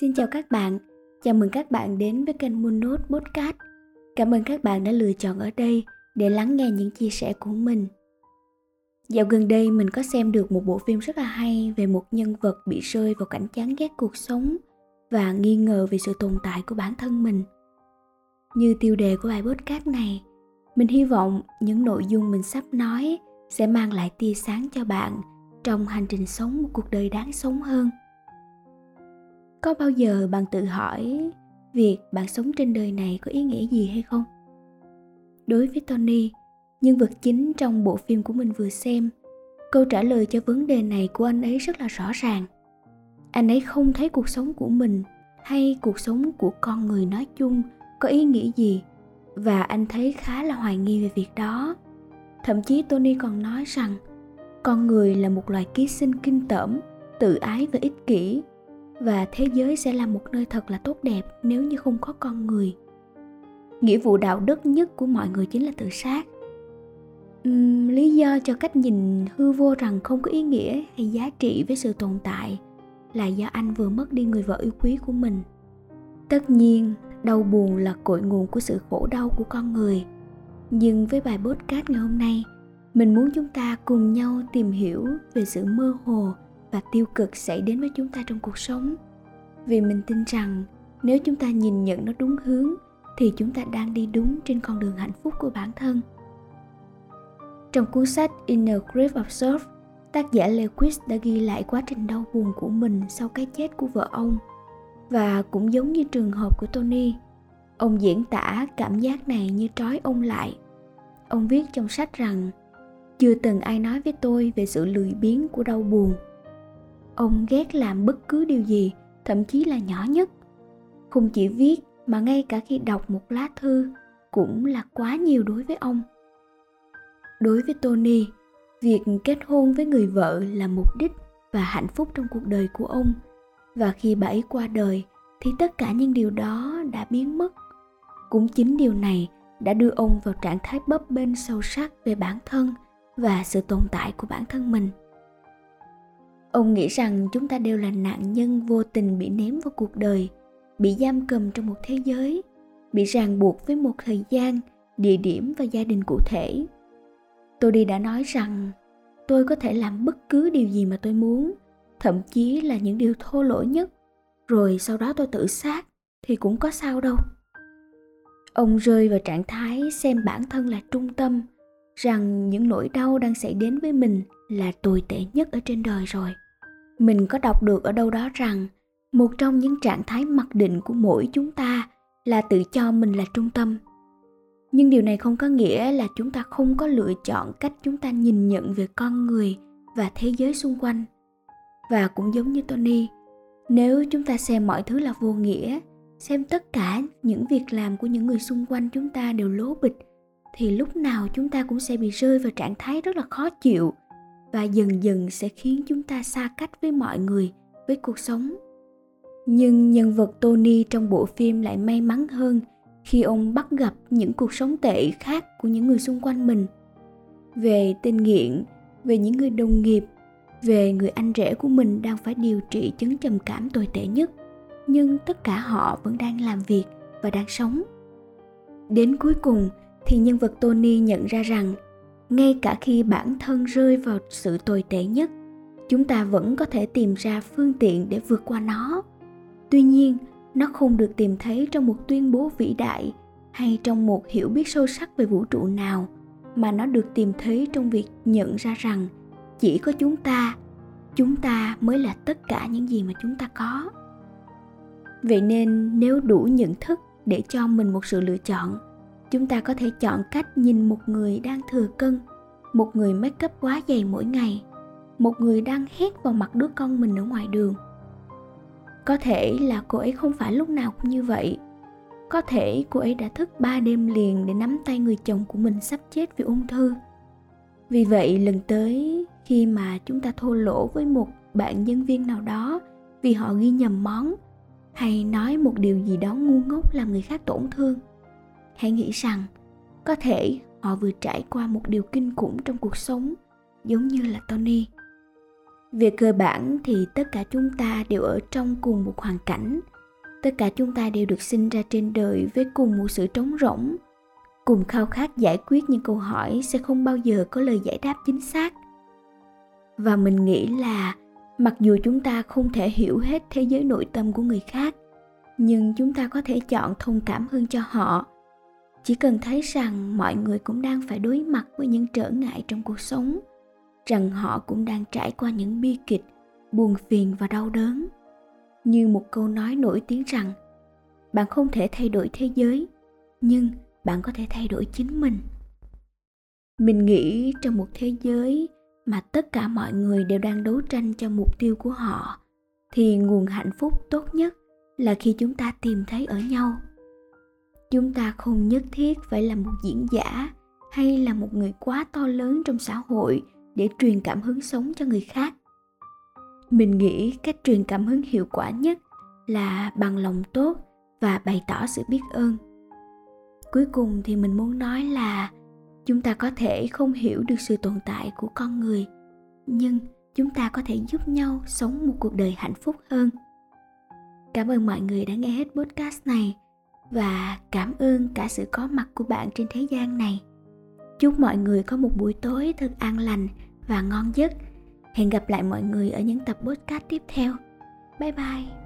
Xin chào các bạn, chào mừng các bạn đến với kênh Moonnote Podcast. Cảm ơn các bạn đã lựa chọn ở đây để lắng nghe những chia sẻ của mình. Dạo gần đây mình có xem được một bộ phim rất là hay về một nhân vật bị rơi vào cảnh chán ghét cuộc sống và nghi ngờ về sự tồn tại của bản thân mình. Như tiêu đề của bài podcast này, mình hy vọng những nội dung mình sắp nói sẽ mang lại tia sáng cho bạn trong hành trình sống một cuộc đời đáng sống hơn có bao giờ bạn tự hỏi việc bạn sống trên đời này có ý nghĩa gì hay không? Đối với tony, nhân vật chính trong bộ phim của mình vừa xem, câu trả lời cho vấn đề này của anh ấy rất là rõ ràng. Anh ấy không thấy cuộc sống của mình hay cuộc sống của con người nói chung có ý nghĩa gì và anh thấy khá là hoài nghi về việc đó. Thậm chí tony còn nói rằng con người là một loài ký sinh kinh tởm, tự ái và ích kỷ và thế giới sẽ là một nơi thật là tốt đẹp nếu như không có con người. Nghĩa vụ đạo đức nhất của mọi người chính là tự sát. Uhm, lý do cho cách nhìn hư vô rằng không có ý nghĩa hay giá trị với sự tồn tại là do anh vừa mất đi người vợ yêu quý của mình. Tất nhiên đau buồn là cội nguồn của sự khổ đau của con người. Nhưng với bài podcast ngày hôm nay mình muốn chúng ta cùng nhau tìm hiểu về sự mơ hồ và tiêu cực xảy đến với chúng ta trong cuộc sống vì mình tin rằng nếu chúng ta nhìn nhận nó đúng hướng thì chúng ta đang đi đúng trên con đường hạnh phúc của bản thân trong cuốn sách Inner Grief Surf tác giả Lewis đã ghi lại quá trình đau buồn của mình sau cái chết của vợ ông. Và cũng giống như trường hợp của Tony, ông diễn tả cảm giác này như trói ông lại. Ông viết trong sách rằng, chưa từng ai nói với tôi về sự lười biếng của đau buồn ông ghét làm bất cứ điều gì, thậm chí là nhỏ nhất. Không chỉ viết, mà ngay cả khi đọc một lá thư, cũng là quá nhiều đối với ông. Đối với tony, việc kết hôn với người vợ là mục đích và hạnh phúc trong cuộc đời của ông. Và khi bà ấy qua đời, thì tất cả những điều đó đã biến mất. Cũng chính điều này đã đưa ông vào trạng thái bấp bênh sâu sắc về bản thân và sự tồn tại của bản thân mình ông nghĩ rằng chúng ta đều là nạn nhân vô tình bị ném vào cuộc đời, bị giam cầm trong một thế giới, bị ràng buộc với một thời gian, địa điểm và gia đình cụ thể. Tôi đi đã nói rằng, tôi có thể làm bất cứ điều gì mà tôi muốn, thậm chí là những điều thô lỗ nhất. Rồi sau đó tôi tự sát, thì cũng có sao đâu. Ông rơi vào trạng thái xem bản thân là trung tâm, rằng những nỗi đau đang xảy đến với mình là tồi tệ nhất ở trên đời rồi mình có đọc được ở đâu đó rằng, một trong những trạng thái mặc định của mỗi chúng ta là tự cho mình là trung tâm. Nhưng điều này không có nghĩa là chúng ta không có lựa chọn cách chúng ta nhìn nhận về con người và thế giới xung quanh. Và cũng giống như tony, nếu chúng ta xem mọi thứ là vô nghĩa, xem tất cả những việc làm của những người xung quanh chúng ta đều lố bịch, thì lúc nào chúng ta cũng sẽ bị rơi vào trạng thái rất là khó chịu và dần dần sẽ khiến chúng ta xa cách với mọi người, với cuộc sống. Nhưng nhân vật tony trong bộ phim lại may mắn hơn khi ông bắt gặp những cuộc sống tệ khác của những người xung quanh mình. Về tên nghiện, về những người đồng nghiệp, về người anh rể của mình đang phải điều trị chứng trầm cảm tồi tệ nhất. Nhưng tất cả họ vẫn đang làm việc và đang sống. Đến cuối cùng thì nhân vật tony nhận ra rằng ngay cả khi bản thân rơi vào sự tồi tệ nhất, chúng ta vẫn có thể tìm ra phương tiện để vượt qua nó. Tuy nhiên, nó không được tìm thấy trong một tuyên bố vĩ đại hay trong một hiểu biết sâu sắc về vũ trụ nào, mà nó được tìm thấy trong việc nhận ra rằng chỉ có chúng ta chúng ta mới là tất cả những gì mà chúng ta có. Vậy nên nếu đủ nhận thức để cho mình một sự lựa chọn chúng ta có thể chọn cách nhìn một người đang thừa cân, một người make up quá dày mỗi ngày, một người đang hét vào mặt đứa con mình ở ngoài đường. Có thể là cô ấy không phải lúc nào cũng như vậy. Có thể cô ấy đã thức ba đêm liền để nắm tay người chồng của mình sắp chết vì ung thư. Vì vậy, lần tới, khi mà chúng ta thô lỗ với một bạn nhân viên nào đó vì họ ghi nhầm món hay nói một điều gì đó ngu ngốc làm người khác tổn thương hãy nghĩ rằng, có thể họ vừa trải qua một điều kinh khủng trong cuộc sống, giống như là tony. Về cơ bản thì tất cả chúng ta đều ở trong cùng một hoàn cảnh. Tất cả chúng ta đều được sinh ra trên đời với cùng một sự trống rỗng. Cùng khao khát giải quyết những câu hỏi sẽ không bao giờ có lời giải đáp chính xác. Và mình nghĩ là, mặc dù chúng ta không thể hiểu hết thế giới nội tâm của người khác, nhưng chúng ta có thể chọn thông cảm hơn cho họ chỉ cần thấy rằng mọi người cũng đang phải đối mặt với những trở ngại trong cuộc sống, rằng họ cũng đang trải qua những bi kịch, buồn phiền và đau đớn. Như một câu nói nổi tiếng rằng, bạn không thể thay đổi thế giới, nhưng bạn có thể thay đổi chính mình. Mình nghĩ trong một thế giới mà tất cả mọi người đều đang đấu tranh cho mục tiêu của họ, thì nguồn hạnh phúc tốt nhất là khi chúng ta tìm thấy ở nhau chúng ta không nhất thiết phải là một diễn giả hay là một người quá to lớn trong xã hội để truyền cảm hứng sống cho người khác. Mình nghĩ cách truyền cảm hứng hiệu quả nhất là bằng lòng tốt và bày tỏ sự biết ơn. Cuối cùng thì mình muốn nói là chúng ta có thể không hiểu được sự tồn tại của con người, nhưng chúng ta có thể giúp nhau sống một cuộc đời hạnh phúc hơn. Cảm ơn mọi người đã nghe hết podcast này và cảm ơn cả sự có mặt của bạn trên thế gian này. Chúc mọi người có một buổi tối thật an lành và ngon giấc. Hẹn gặp lại mọi người ở những tập podcast tiếp theo. Bye bye.